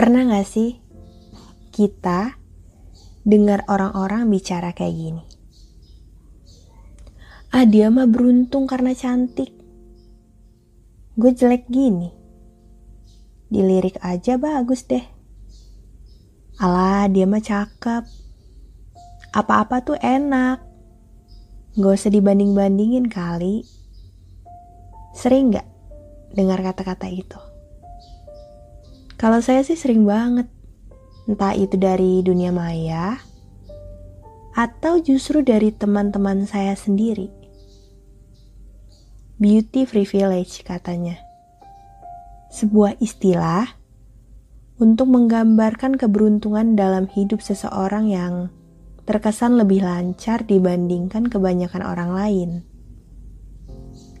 Pernah gak sih kita dengar orang-orang bicara kayak gini? Ah dia mah beruntung karena cantik. Gue jelek gini. Dilirik aja bagus deh. Alah dia mah cakep. Apa-apa tuh enak. Gak usah dibanding-bandingin kali. Sering gak dengar kata-kata itu? Kalau saya sih sering banget. Entah itu dari dunia maya atau justru dari teman-teman saya sendiri. Beauty privilege katanya. Sebuah istilah untuk menggambarkan keberuntungan dalam hidup seseorang yang terkesan lebih lancar dibandingkan kebanyakan orang lain.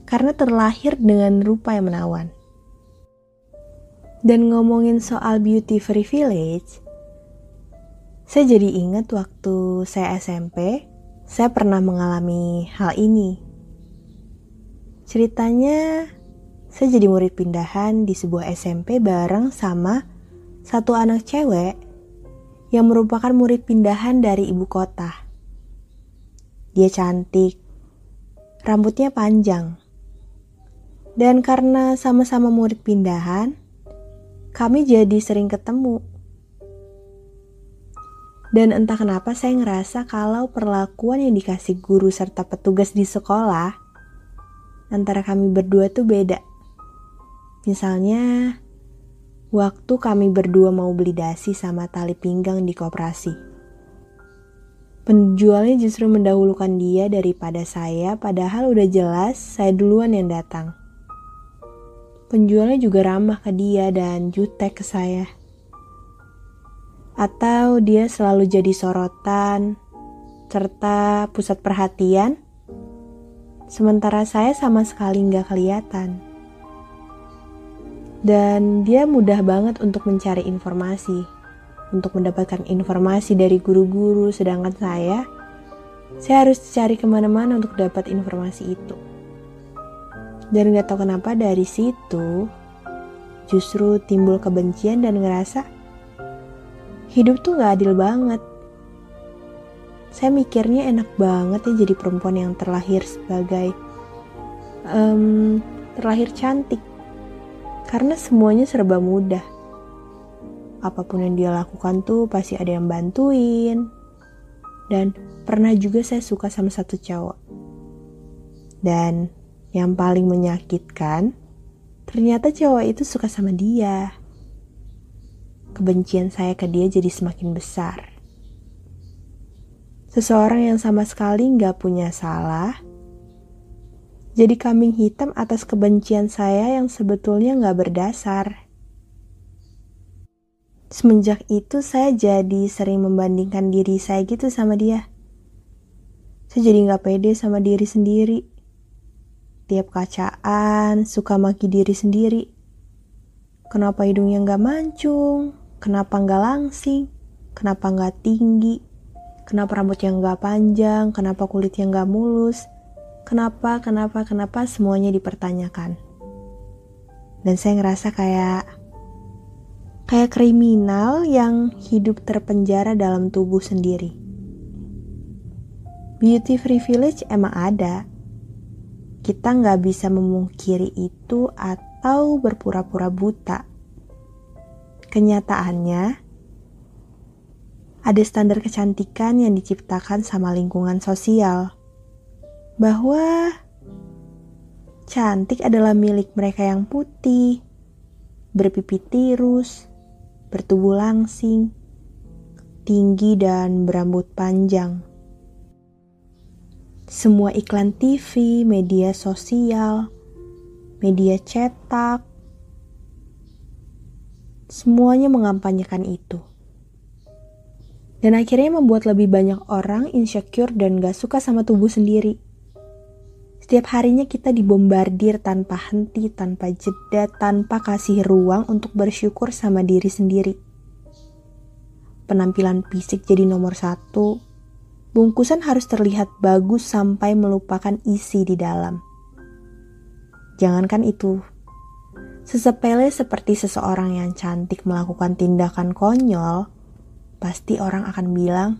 Karena terlahir dengan rupa yang menawan. Dan ngomongin soal beauty privilege, saya jadi ingat waktu saya SMP, saya pernah mengalami hal ini. Ceritanya, saya jadi murid pindahan di sebuah SMP bareng sama satu anak cewek yang merupakan murid pindahan dari ibu kota. Dia cantik, rambutnya panjang, dan karena sama-sama murid pindahan, kami jadi sering ketemu. Dan entah kenapa saya ngerasa kalau perlakuan yang dikasih guru serta petugas di sekolah antara kami berdua tuh beda. Misalnya, waktu kami berdua mau beli dasi sama tali pinggang di koperasi. Penjualnya justru mendahulukan dia daripada saya, padahal udah jelas saya duluan yang datang. Penjualnya juga ramah ke dia dan jutek ke saya. Atau dia selalu jadi sorotan, serta pusat perhatian, sementara saya sama sekali nggak kelihatan. Dan dia mudah banget untuk mencari informasi, untuk mendapatkan informasi dari guru-guru, sedangkan saya, saya harus cari ke mana-mana untuk dapat informasi itu. Dan gak tau kenapa dari situ justru timbul kebencian dan ngerasa hidup tuh gak adil banget. Saya mikirnya enak banget ya jadi perempuan yang terlahir sebagai um, terlahir cantik. Karena semuanya serba mudah. Apa pun yang dia lakukan tuh pasti ada yang bantuin. Dan pernah juga saya suka sama satu cowok. Dan yang paling menyakitkan, ternyata cowok itu suka sama dia. Kebencian saya ke dia jadi semakin besar. Seseorang yang sama sekali nggak punya salah, jadi kambing hitam atas kebencian saya yang sebetulnya nggak berdasar. Semenjak itu saya jadi sering membandingkan diri saya gitu sama dia. Saya jadi nggak pede sama diri sendiri tiap kacaan suka maki diri sendiri. Kenapa hidungnya nggak mancung? Kenapa nggak langsing? Kenapa nggak tinggi? Kenapa rambutnya nggak panjang? Kenapa kulitnya nggak mulus? Kenapa, kenapa, kenapa semuanya dipertanyakan? Dan saya ngerasa kayak kayak kriminal yang hidup terpenjara dalam tubuh sendiri. Beauty privilege emang ada, kita nggak bisa memungkiri itu atau berpura-pura buta. Kenyataannya, ada standar kecantikan yang diciptakan sama lingkungan sosial. Bahwa cantik adalah milik mereka yang putih, berpipi tirus, bertubuh langsing, tinggi dan berambut panjang semua iklan TV, media sosial, media cetak, semuanya mengampanyekan itu. Dan akhirnya membuat lebih banyak orang insecure dan gak suka sama tubuh sendiri. Setiap harinya kita dibombardir tanpa henti, tanpa jeda, tanpa kasih ruang untuk bersyukur sama diri sendiri. Penampilan fisik jadi nomor satu, Bungkusan harus terlihat bagus sampai melupakan isi di dalam. Jangankan itu, Sesepele seperti seseorang yang cantik melakukan tindakan konyol, pasti orang akan bilang,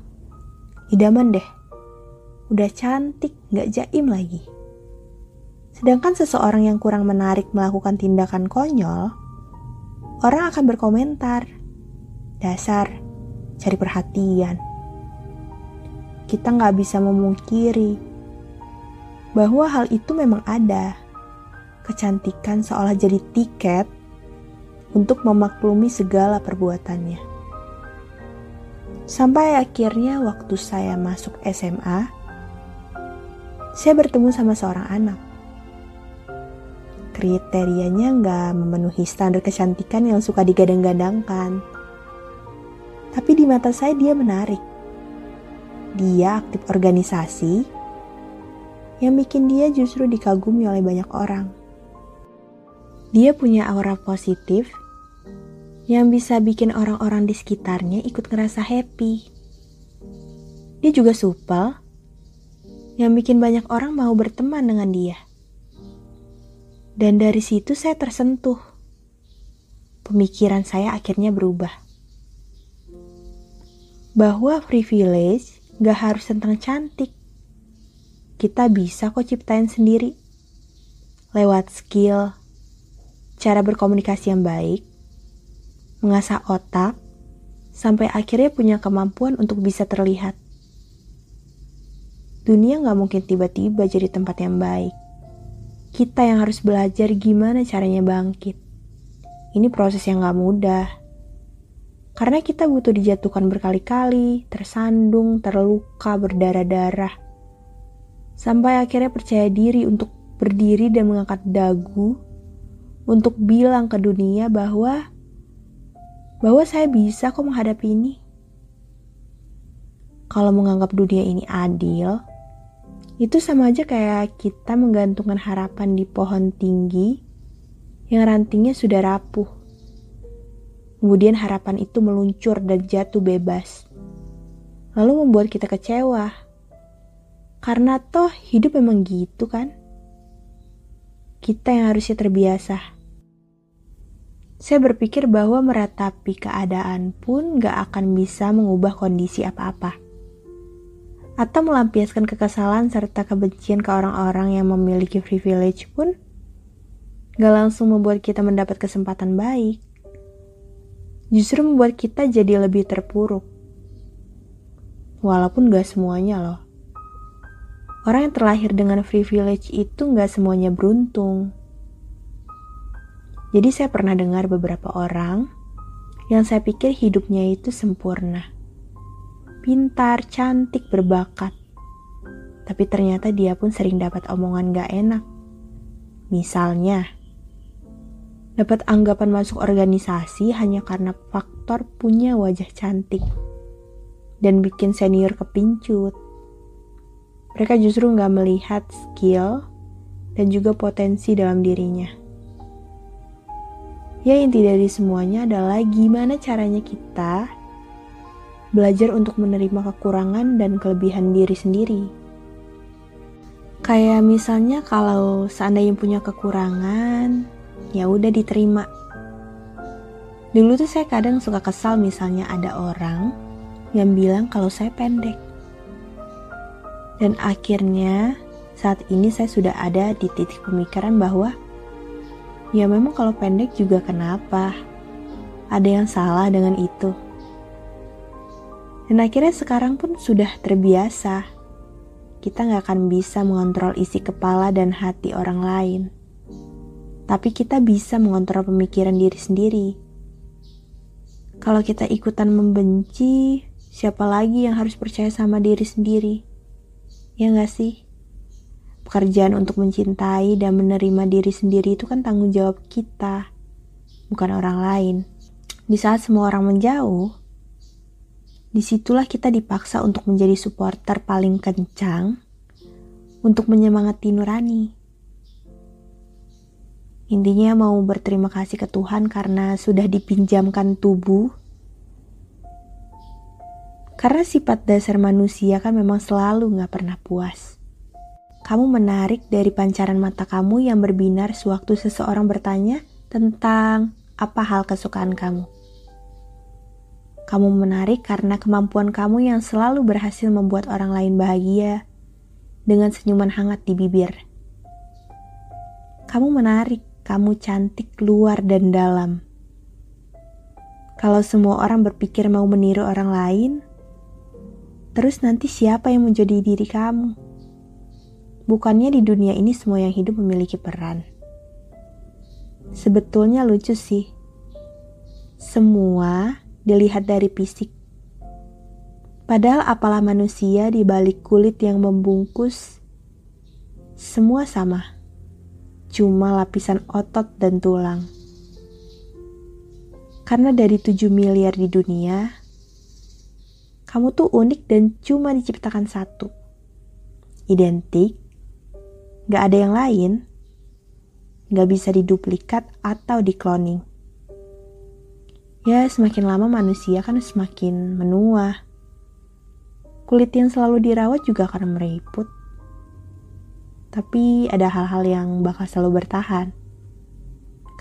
idaman deh, udah cantik, gak jaim lagi. Sedangkan seseorang yang kurang menarik melakukan tindakan konyol, orang akan berkomentar, dasar, cari perhatian. Kita nggak bisa memungkiri bahwa hal itu memang ada kecantikan seolah jadi tiket untuk memaklumi segala perbuatannya. Sampai akhirnya waktu saya masuk SMA, saya bertemu sama seorang anak. Kriterianya nggak memenuhi standar kecantikan yang suka digadang-gadangkan. Tapi di mata saya dia menarik. Dia aktif organisasi yang bikin dia justru dikagumi oleh banyak orang. Dia punya aura positif yang bisa bikin orang-orang di sekitarnya ikut ngerasa happy. Dia juga supel yang bikin banyak orang mau berteman dengan dia. Dan dari situ saya tersentuh. Pemikiran saya akhirnya berubah. Bahwa privilege gak harus tentang cantik. Kita bisa kok ciptain sendiri. Lewat skill, cara berkomunikasi yang baik, mengasah otak, sampai akhirnya punya kemampuan untuk bisa terlihat. Dunia nggak mungkin tiba-tiba jadi tempat yang baik. Kita yang harus belajar gimana caranya bangkit. Ini proses yang nggak mudah. Karena kita butuh dijatuhkan berkali-kali, tersandung, terluka, berdarah-darah. Sampai akhirnya percaya diri untuk berdiri dan mengangkat dagu untuk bilang ke dunia bahwa bahwa saya bisa kok menghadapi ini. Kalau menganggap dunia ini adil, itu sama aja kayak kita menggantungkan harapan di pohon tinggi yang rantingnya sudah rapuh. Kemudian harapan itu meluncur dan jatuh bebas. Lalu membuat kita kecewa. Karena toh hidup memang gitu kan? Kita yang harusnya terbiasa saya berpikir bahwa meratapi keadaan pun gak akan bisa mengubah kondisi apa-apa. Atau melampiaskan kekesalan serta kebencian ke orang-orang yang memiliki privilege pun gak langsung membuat kita mendapat kesempatan baik. Justru membuat kita jadi lebih terpuruk. Walaupun gak semuanya loh. Orang yang terlahir dengan privilege itu gak semuanya beruntung jadi saya pernah dengar beberapa orang yang saya pikir hidupnya itu sempurna. Pintar, cantik, berbakat. Tapi ternyata dia pun sering dapat omongan gak enak. Misalnya, dapat anggapan masuk organisasi hanya karena faktor punya wajah cantik dan bikin senior kepincut. Mereka justru nggak melihat skill dan juga potensi dalam dirinya. Ya inti dari semuanya adalah gimana caranya kita belajar untuk menerima kekurangan dan kelebihan diri sendiri. Kayak misalnya kalau seandainya punya kekurangan, ya udah diterima. Dulu tuh saya kadang suka kesal misalnya ada orang yang bilang kalau saya pendek. Dan akhirnya saat ini saya sudah ada di titik pemikiran bahwa Ya memang kalau pendek juga kenapa? Ada yang salah dengan itu. Dan akhirnya sekarang pun sudah terbiasa. Kita nggak akan bisa mengontrol isi kepala dan hati orang lain. Tapi kita bisa mengontrol pemikiran diri sendiri. Kalau kita ikutan membenci, siapa lagi yang harus percaya sama diri sendiri? Ya nggak sih? Pekerjaan untuk mencintai dan menerima diri sendiri itu kan tanggung jawab kita, bukan orang lain. Di saat semua orang menjauh, di situlah kita dipaksa untuk menjadi supporter paling kencang untuk menyemangati Nurani. Intinya mau berterima kasih ke Tuhan karena sudah dipinjamkan tubuh. Karena sifat dasar manusia kan memang selalu gak pernah puas. Kamu menarik dari pancaran mata kamu yang berbinar sewaktu seseorang bertanya, tentang apa hal kesukaan kamu. Kamu menarik karena kemampuan kamu yang selalu berhasil membuat orang lain bahagia dengan senyuman hangat di bibir. Kamu menarik, kamu cantik luar dan dalam. Kalau semua orang berpikir mau meniru orang lain, terus nanti siapa yang menjadi diri kamu? Bukannya di dunia ini semua yang hidup memiliki peran. Sebetulnya lucu sih. Semua dilihat dari fisik. Padahal apalah manusia di balik kulit yang membungkus, semua sama. Cuma lapisan otot dan tulang. Karena dari 7 miliar di dunia, kamu tuh unik dan cuma diciptakan satu. Identik, gak ada yang lain, gak bisa diduplikat atau dikloning. Ya, semakin lama manusia kan semakin menua. Kulit yang selalu dirawat juga akan meriput. Tapi ada hal-hal yang bakal selalu bertahan.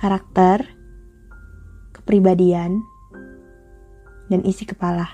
Karakter, kepribadian, dan isi kepala.